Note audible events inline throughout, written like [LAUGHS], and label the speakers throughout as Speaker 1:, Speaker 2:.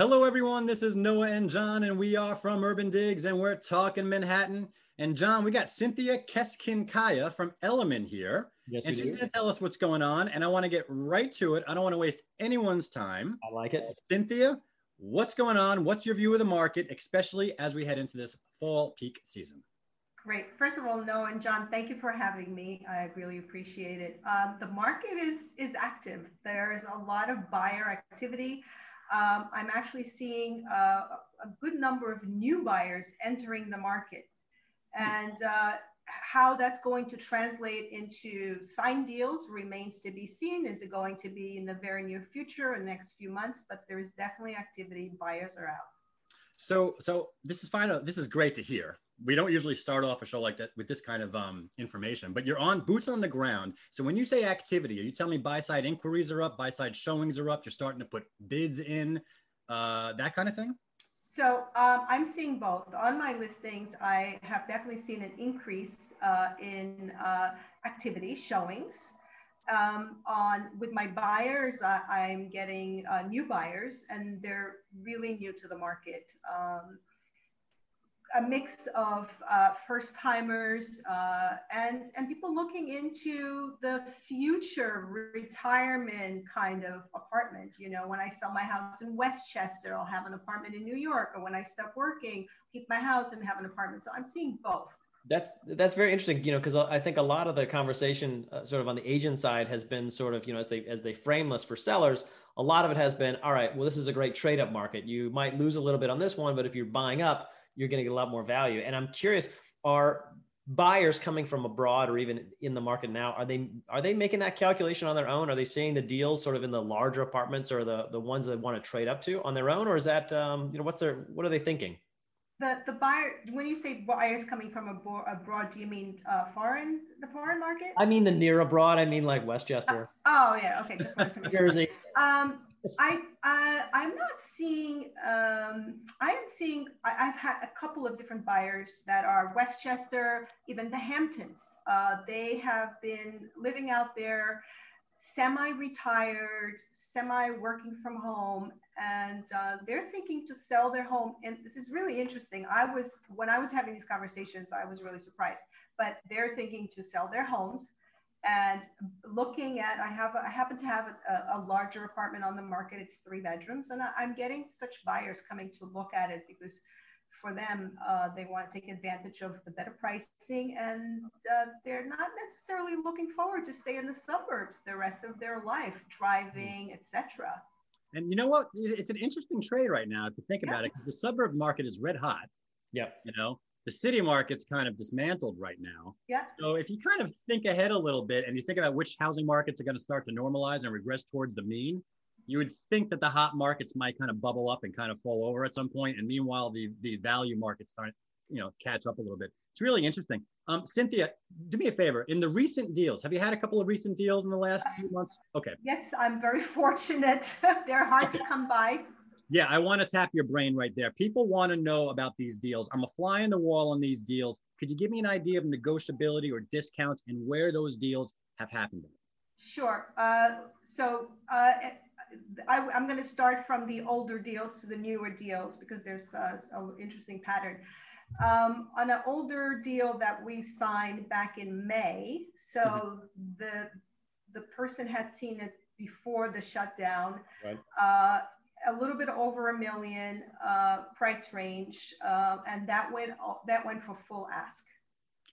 Speaker 1: Hello, everyone. This is Noah and John, and we are from Urban Digs, and we're talking Manhattan. And John, we got Cynthia Keskinkaya from Elliman here.
Speaker 2: Yes,
Speaker 1: and
Speaker 2: we
Speaker 1: she's going to tell us what's going on. And I want to get right to it. I don't want to waste anyone's time.
Speaker 2: I like it.
Speaker 1: Cynthia, what's going on? What's your view of the market, especially as we head into this fall peak season?
Speaker 3: Great. First of all, Noah and John, thank you for having me. I really appreciate it. Um, the market is is active. There's a lot of buyer activity. Um, I'm actually seeing uh, a good number of new buyers entering the market, and uh, how that's going to translate into signed deals remains to be seen. Is it going to be in the very near future, or next few months? But there is definitely activity. Buyers are out.
Speaker 1: So, so this is fine. This is great to hear. We don't usually start off a show like that with this kind of um, information, but you're on boots on the ground. So when you say activity, are you telling me buy side inquiries are up, buy side showings are up? You're starting to put bids in, uh, that kind of thing.
Speaker 3: So um, I'm seeing both. On my listings, I have definitely seen an increase uh, in uh, activity showings. Um, on with my buyers, uh, I'm getting uh, new buyers, and they're really new to the market. Um, a mix of uh, first timers uh, and and people looking into the future retirement kind of apartment. You know, when I sell my house in Westchester, I'll have an apartment in New York, or when I stop working, keep my house and have an apartment. So I'm seeing both.
Speaker 2: That's that's very interesting, you know, because I think a lot of the conversation, uh, sort of on the agent side, has been sort of, you know, as they as they frame this for sellers, a lot of it has been, all right, well, this is a great trade up market. You might lose a little bit on this one, but if you're buying up, you're going to get a lot more value. And I'm curious, are buyers coming from abroad or even in the market now are they are they making that calculation on their own? Are they seeing the deals sort of in the larger apartments or the the ones that want to trade up to on their own? Or is that um, you know what's their what are they thinking?
Speaker 3: The the buyer when you say buyers coming from abroad, abroad do you mean uh, foreign the foreign market?
Speaker 2: I mean the near abroad i mean like westchester.
Speaker 3: Uh, oh yeah okay just wanted to make
Speaker 2: jersey.
Speaker 3: Um I uh, I'm not seeing. Um, I am seeing. I, have had a couple of different buyers that are Westchester, even the Hamptons. Uh, they have been living out there, semi-retired, semi-working from home, and uh, they're thinking to sell their home. And this is really interesting. I was when I was having these conversations, I was really surprised. But they're thinking to sell their homes and looking at i have i happen to have a, a, larger apartment on the market. It's three bedrooms and I, am getting such buyers coming to look at it because for them uh, they want to take advantage of the better pricing and uh, they're not necessarily looking forward to stay in the suburbs the rest of their life driving etc
Speaker 1: and you know what? It's an interesting trade right now if you think about it because the suburb market is red hot.
Speaker 2: Yeah
Speaker 1: you know the city market's kind of dismantled right now.
Speaker 3: Yeah.
Speaker 1: So if you kind of think ahead a little bit and you think about which housing markets are going to start to normalize and regress towards the mean, you would think that the hot markets might kind of bubble up and kind of fall over at some point. And meanwhile, the the value markets start, you know, catch up a little bit. It's really interesting. Um, Cynthia, do me a favor. In the recent deals, have you had a couple of recent deals in the last few months? Okay.
Speaker 3: Yes, I'm very [LAUGHS] fortunate. [LAUGHS] They're hard okay. to come by.
Speaker 1: Yeah, I want to tap your brain right there. People want to know about these deals. I'm a fly in the wall on these deals. Could you give me an idea of negotiability or discounts and where those deals have happened?
Speaker 3: Sure. Uh, so uh, I, am going to start from the older deals to the newer deals because there's uh, an interesting pattern. Um, on an older deal that we signed back in May, so mm-hmm. the the person had seen it before the shutdown.
Speaker 1: Right.
Speaker 3: Uh, a little bit over a million uh, price range, uh, and that went that went for full ask.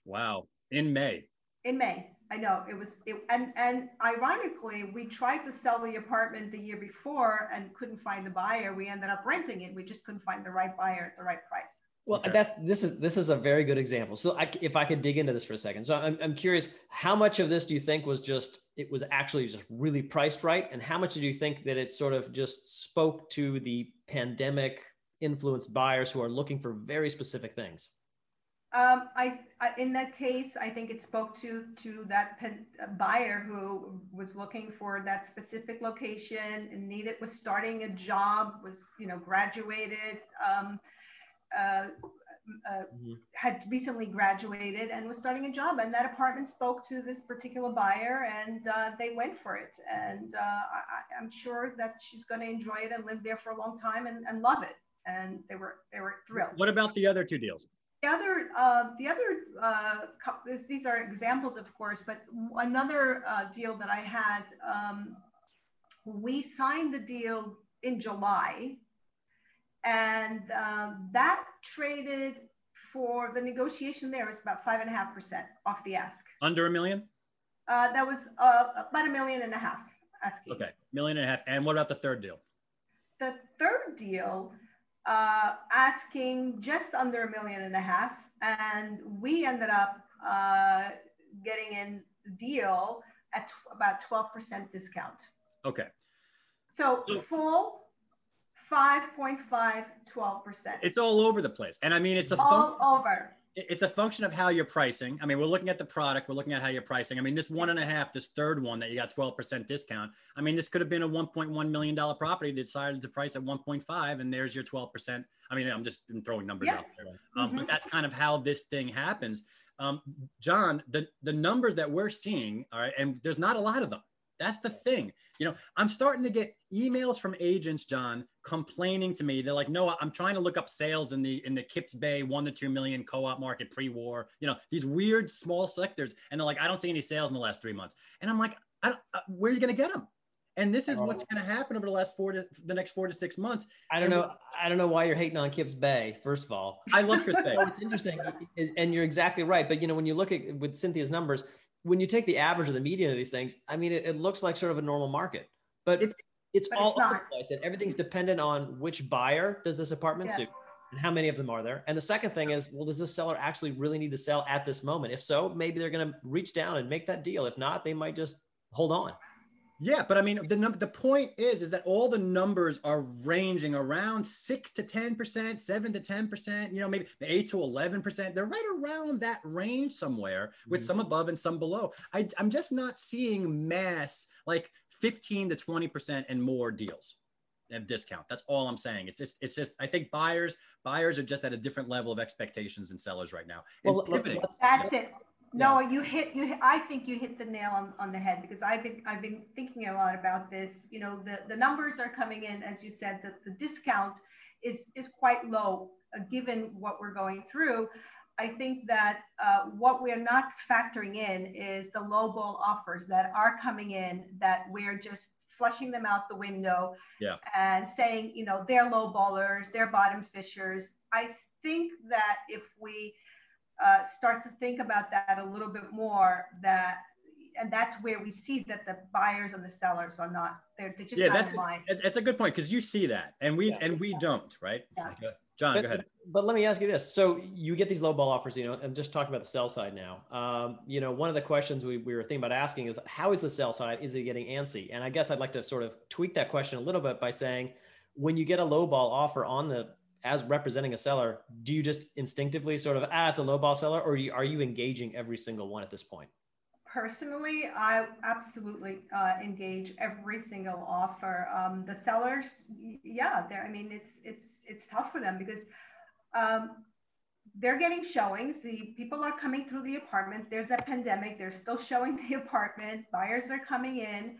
Speaker 1: Wow! In May.
Speaker 3: In May, I know it was it, and and ironically, we tried to sell the apartment the year before and couldn't find the buyer. We ended up renting it. We just couldn't find the right buyer at the right price.
Speaker 2: Well, that's this is this is a very good example. So, I, if I could dig into this for a second, so I'm I'm curious, how much of this do you think was just it was actually just really priced right, and how much do you think that it sort of just spoke to the pandemic influenced buyers who are looking for very specific things?
Speaker 3: Um, I, I, in that case, I think it spoke to to that pen, buyer who was looking for that specific location and needed was starting a job, was you know graduated. Um, uh, uh, mm-hmm. had recently graduated and was starting a job. And that apartment spoke to this particular buyer, and uh, they went for it. And uh, I, am sure that she's going to enjoy it and live there for a long time and, and love it. And they were they were thrilled.
Speaker 1: What about the other two deals?
Speaker 3: The other, uh, the other, uh, these are examples, of course, but another uh, deal that I had, um, we signed the deal in July, and um, that traded for the negotiation there was about five and a half percent off the ask.
Speaker 1: Under a million?
Speaker 3: Uh, that was uh, about a million and a half asking.
Speaker 1: Okay, million and a half. And what about the third deal?
Speaker 3: The third deal, uh, asking just under a million and a half, and we ended up uh, getting in the deal at t- about 12% discount.
Speaker 1: Okay.
Speaker 3: So, so full 5.5, 12%.
Speaker 1: It's all over the place. And I mean, it's a
Speaker 3: all fun- over.
Speaker 1: It's a function of how you're pricing. I mean, we're looking at the product, we're looking at how you're pricing. I mean, this one and a half, this third one that you got 12% discount. I mean, this could have been a $1.1 million property that decided to price at 1.5, and there's your 12%. I mean, I'm just throwing numbers yeah. out there. Um, mm-hmm. But that's kind of how this thing happens. Um, John, the, the numbers that we're seeing, all right, and there's not a lot of them. That's the thing. You know, I'm starting to get emails from agents, John, complaining to me. They're like, no, I'm trying to look up sales in the in the Kips Bay one to two million co-op market pre-war. You know, these weird small sectors, and they're like, I don't see any sales in the last three months. And I'm like, I uh, where are you going to get them? And this is what's going to happen over the last four to the next four to six months.
Speaker 2: I don't and know. I don't know why you're hating on Kips Bay. First of all,
Speaker 1: I love Kips [LAUGHS] Bay.
Speaker 2: What's interesting is, and you're exactly right. But you know, when you look at with Cynthia's numbers, when you take the average of the median of these things, I mean, it, it looks like sort of a normal market, but it's, it's but all it's over the place, and everything's dependent on which buyer does this apartment yeah. suit and how many of them are there. And the second thing is, well, does this seller actually really need to sell at this moment? If so, maybe they're going to reach down and make that deal. If not, they might just hold on.
Speaker 1: Yeah, but I mean, the number, the point is, is that all the numbers are ranging around six to ten percent, seven to ten percent. You know, maybe eight to eleven percent. They're right around that range somewhere, with mm-hmm. some above and some below. I, I'm just not seeing mass like fifteen to twenty percent and more deals of discount. That's all I'm saying. It's just, it's just. I think buyers, buyers are just at a different level of expectations than sellers right now.
Speaker 3: well, that's it no, you hit you. Hit, I think you hit the nail on, on the head because I've been I've been thinking a lot about this. You know, the the numbers are coming in as you said. that the discount is is quite low uh, given what we're going through. I think that uh, what we're not factoring in is the low ball offers that are coming in that we're just flushing them out the window
Speaker 1: yeah.
Speaker 3: and saying, you know, they're low ballers, they're bottom fishers. I think that if we uh, start to think about that a little bit more that and that's where we see that the buyers and the sellers are not they're, they're just
Speaker 1: yeah that's a, that's a good point because you see that and we yeah. and we don't right? Yeah. john
Speaker 2: but,
Speaker 1: go ahead.
Speaker 2: but let me ask you this. So you get these low ball offers you know i'm just talking about the sell side now. Um, you know one of the questions we, we were thinking about asking is how is the sell side is it getting antsy? And i guess i'd like to sort of tweak that question a little bit by saying when you get a low ball offer on the as representing a seller, do you just instinctively sort of, ah, it's a low ball seller, or are you engaging every single one at this point?
Speaker 3: Personally, I absolutely uh, engage every single offer. Um, the sellers, yeah, they're, I mean, it's it's it's tough for them because um, they're getting showings. The people are coming through the apartments. There's a pandemic. They're still showing the apartment. Buyers are coming in,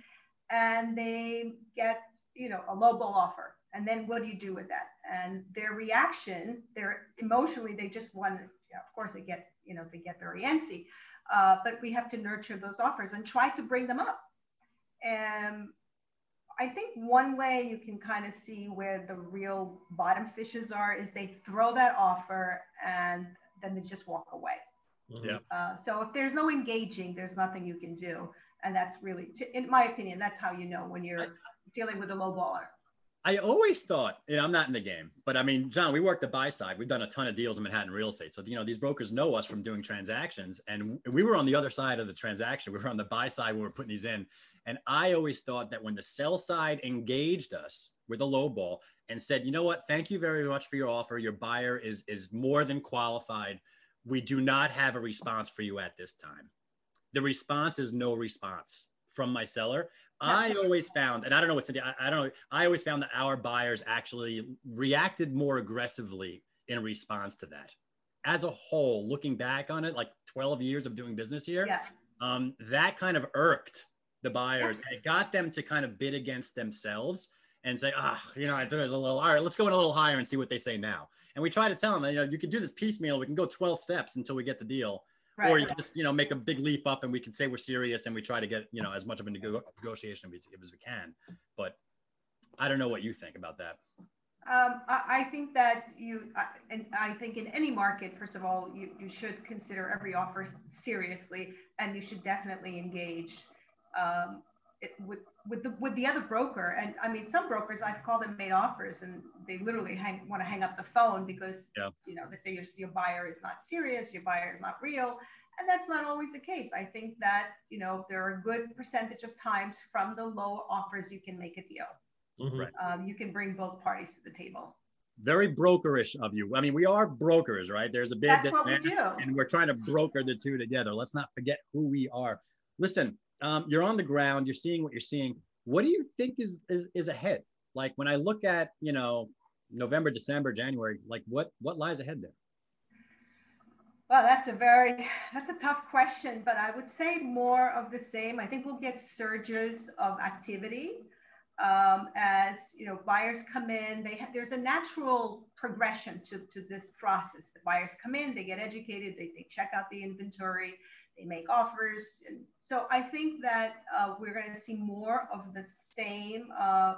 Speaker 3: and they get you know a low ball offer and then what do you do with that? And their reaction they're emotionally they just want yeah, of course they get you know they get very antsy uh, but we have to nurture those offers and try to bring them up. And i think one way you can kind of see where the real bottom fishes are is they throw that offer and then they just walk away.
Speaker 1: Yeah.
Speaker 3: Uh, so if there's no engaging there's nothing you can do. And that's really in my opinion that's how you know when you're dealing with a low baller
Speaker 1: I always thought, and I'm not in the game, but I mean, John, we work the buy side. We've done a ton of deals in Manhattan real estate. So, you know, these brokers know us from doing transactions. And we were on the other side of the transaction. We were on the buy side when we were putting these in. And I always thought that when the sell side engaged us with a low ball and said, you know what, thank you very much for your offer. Your buyer is, is more than qualified. We do not have a response for you at this time. The response is no response from my seller. I always found, and I don't know what Cynthia, I, I, don't know, I always found that our buyers actually reacted more aggressively in response to that. as a whole, looking back on it, like 12 years of doing business here,
Speaker 3: Yeah.
Speaker 1: um, that kind of irked the buyers and it got them to kind of bid against themselves and say, ah, you know, I thought it was a little, all right, let's go in a little higher and see what they say now. And we try to tell them, you know, you can do this piecemeal. We can go 12 steps until we get the deal.
Speaker 3: Right.
Speaker 1: Or you can just, you know, make a big leap up and we can say we're serious and we try to get, you know, as much of a nego- negotiation as we, as we can. But I don't know what you think about that.
Speaker 3: Um, I, I think that you, I- and I think in any market, first of all, you, you should consider every offer seriously, and you should definitely engage um, it, with with the with the other broker. And I mean, some brokers I've called and made offers, and they literally hang, want to hang up the phone because
Speaker 1: Yeah.
Speaker 3: you know they say your, your buyer is not serious, your buyer is not real, and that's not always the case. I think that you know there are a good percentage of times from the low offers you can make a deal.
Speaker 2: Mhm.
Speaker 3: Um, you can bring both parties to the table.
Speaker 1: Very brokerish of you. I mean, we are brokers, right? There's a bid
Speaker 3: That's
Speaker 1: that
Speaker 3: what we do.
Speaker 1: and we're trying to broker the two together. Let's not forget who we are. Listen, um, you're on the ground. You're seeing what you're seeing. What do you think is, is is ahead? Like when I look at you know November, December, January, like what what lies ahead there?
Speaker 3: Well, that's a very that's a tough question, but I would say more of the same. I think we'll get surges of activity um, as you know buyers come in. They ha- there's a natural progression to, to this process. The buyers come in, they get educated, they, they check out the inventory, they make offers. And so I think that uh, we're going to see more of the same. Uh,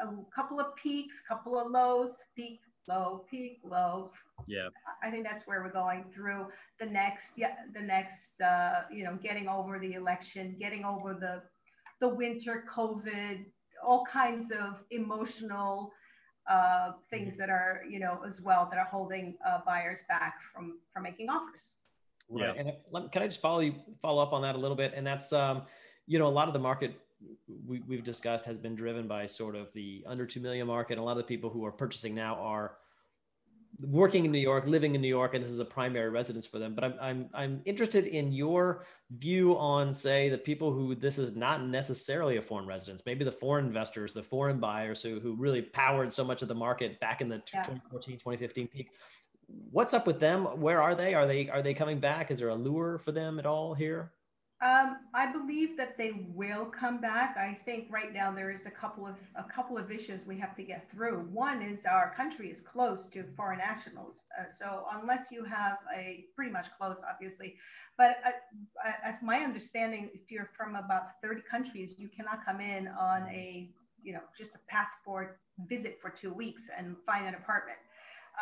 Speaker 3: a couple of peaks, couple of lows, peak, low, peak, low.
Speaker 1: Yeah,
Speaker 3: I think that's where we're going through the next, yeah, the next, uh, you know, getting over the election, getting over the, the winter, COVID, all kinds of emotional uh, things that are, you know, as well that are holding uh, buyers back from from making offers.
Speaker 2: Right.
Speaker 1: Yeah.
Speaker 2: And let, can I just follow you follow up on that a little bit? And that's um, you know, a lot of the market we, we've discussed has been driven by sort of the under two million market. A lot of the people who are purchasing now are working in New York, living in New York, and this is a primary residence for them. But I'm I'm I'm interested in your view on, say, the people who this is not necessarily a foreign residence, maybe the foreign investors, the foreign buyers who who really powered so much of the market back in the
Speaker 3: Yeah.
Speaker 2: 2014, 2015 peak. What's up with them? Where are they? Are they are they coming back? Is there a lure for them at all here?
Speaker 3: Um, I believe that they will come back. I think right now there is a couple of a couple of issues we have to get through. One is our country is closed to foreign nationals, uh, so unless you have a pretty much closed, obviously, but uh, as my understanding, if you're from about 30 countries, you cannot come in on a you know just a passport visit for two weeks and find an apartment.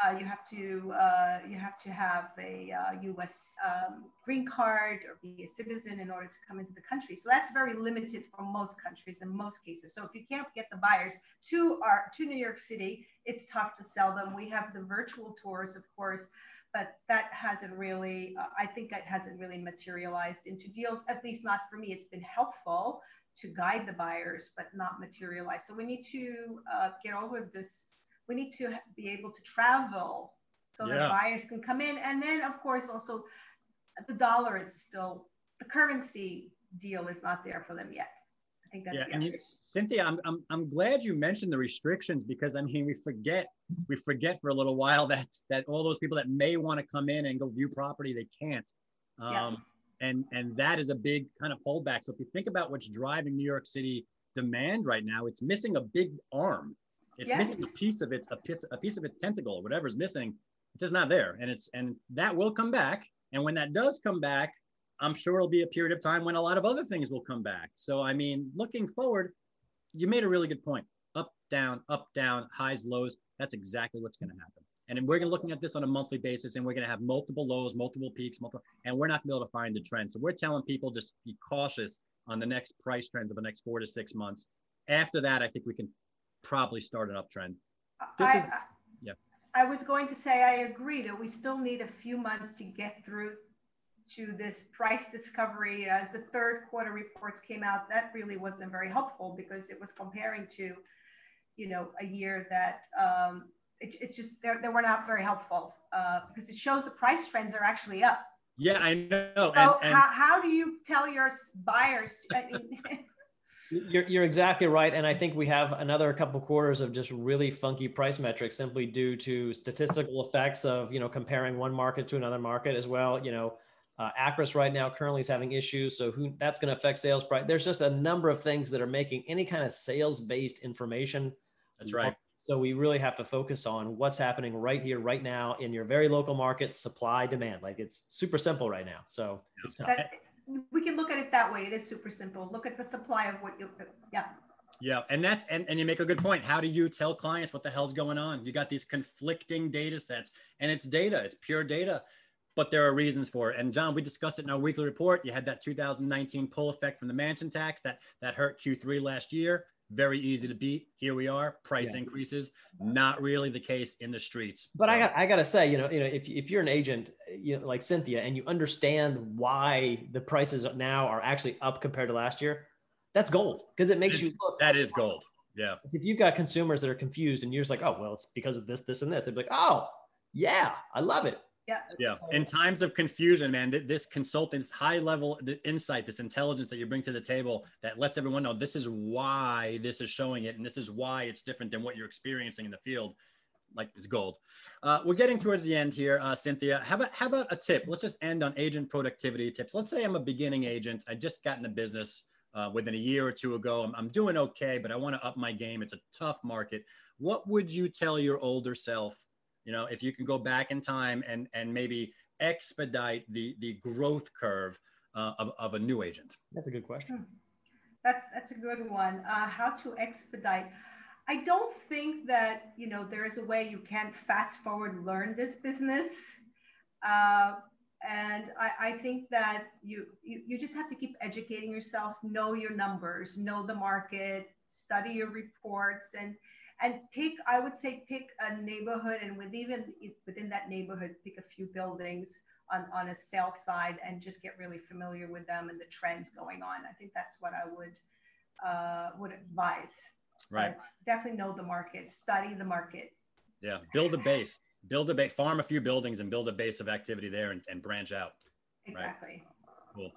Speaker 3: Uh, you have to uh, you have to have a uh, U.S. Um, green card or be a citizen in order to come into the country. So that's very limited for most countries in most cases. So if you can't get the buyers to our to New York City, it's tough to sell them. We have the virtual tours, of course, but that hasn't really. Uh, I think it hasn't really materialized into deals. At least not for me. It's been helpful to guide the buyers, but not materialize. So we need to uh, get over this we need to be able to travel so
Speaker 1: Yeah.
Speaker 3: that buyers can come in and then of course also the dollar is still the currency deal is not there for them yet i think that's
Speaker 1: yeah.
Speaker 3: the
Speaker 1: And you. Cynthia, I'm, I'm I'm glad you mentioned the restrictions because I mean we forget we forget for a little while [LAUGHS] that that all those people that may want to come in and go view property they can't. Um,
Speaker 3: Yeah.
Speaker 1: And and that is a big kind of holdback. So if you think about what's driving New York City demand right now, it's missing a big arm. It's
Speaker 3: Yes.
Speaker 1: missing a piece of its a piece, a piece of its tentacle, whatever's missing. It's just not there, and it's and that will come back. And when that does come back, I'm sure it'll be a period of time when a lot of other things will come back. So I mean, looking forward, you made a really good point. Up, down, up, down, highs, lows. That's exactly what's going to happen. And we're going to looking at this on a monthly basis, and we're going to have multiple lows, multiple peaks, multiple, and we're not going to be able to find the trend. So we're telling people just be cautious on the next price trends of the next four to six months. After that, I think we can probably start an uptrend. This
Speaker 3: I,
Speaker 1: is- yeah.
Speaker 3: I was going to say I agree that we still need a few months to get through to this price discovery. As the third quarter reports came out, that really wasn't very helpful because it was comparing to, you know, a year that um, it, it's just they they were not very helpful uh, because it shows the price trends are actually up.
Speaker 1: Yeah, I know.
Speaker 3: So
Speaker 1: And, and
Speaker 3: how, how do you tell your buyers? I mean, [LAUGHS]
Speaker 2: You're, you're exactly right. And I think we have another couple quarters of just really funky price metrics simply due to statistical effects of, you know, comparing one market to another market as well. You know, uh, Acris right now currently is having issues. So who that's going to affect sales price. There's just a number of things that are making any kind of sales based information.
Speaker 1: That's right.
Speaker 2: So we really have to focus on what's happening right here, right now in your very local market, supply demand. Like it's super simple right now. So it's tough.
Speaker 3: That, we can look at it that way. It is super simple. Look at the supply of what you, yeah.
Speaker 1: Yeah, and that's and, and you make a good point. How do you tell clients what the hell's going on? You got these conflicting data sets, and it's data, it's pure data, but there are reasons for it. And John, we discussed it in our weekly report. You had that 2019 pull effect from the mansion tax that that hurt Q3 last year very easy to beat. Here we are, price yeah. increases. Not really the case in the streets.
Speaker 2: But so. I got I got to say, you know, you know, if if you're an agent, you know, like Cynthia, and you understand why the prices now are actually up compared to last year, that's gold because it makes you look.
Speaker 1: That is gold. Yeah.
Speaker 2: If you've got consumers that are confused and you're just like, oh well, it's because of this, this, and this, they'd be like, oh yeah, I love it.
Speaker 3: Yeah.
Speaker 1: Yeah. In times of confusion, man, this consultant's high level the insight, this intelligence that you bring to the table that lets everyone know this is why this is showing it and this is why it's different than what you're experiencing in the field, like is gold. Uh, we're getting towards the end here, uh, Cynthia. How about how about a tip? Let's just end on agent productivity tips. Let's say I'm a beginning agent. I just got in the business uh, within a year or two ago. I'm, I'm doing okay, but I want to up my game. It's a tough market. What would you tell your older self you know, if you can go back in time and and maybe expedite the the growth curve uh, of, of a new agent?
Speaker 2: That's a good question. Hmm.
Speaker 3: That's that's a good one. Uh, how to expedite? I don't think that you know there is a way you can't fast forward learn this business. Uh, and I, I, think that you, you you just have to keep educating yourself know your numbers know the market study your reports and and pick i would say pick a neighborhood and with even within that neighborhood pick a few buildings on, on a sales side and just get really familiar with them and the trends going on. I think that's what i would uh, would advise.
Speaker 1: Right.
Speaker 3: But definitely know the market study the market.
Speaker 1: Yeah build a base build a base farm a few buildings and build a base of activity there and, and branch out.
Speaker 3: Exactly.
Speaker 1: Right? cool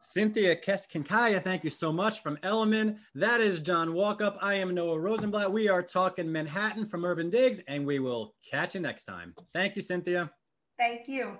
Speaker 1: Cynthia Keskinkaya, thank you so much from Elliman. That is John Walkup. I am Noah Rosenblatt. We are talking Manhattan from Urban Digs, and we will catch you next time. Thank you, Cynthia.
Speaker 3: Thank you.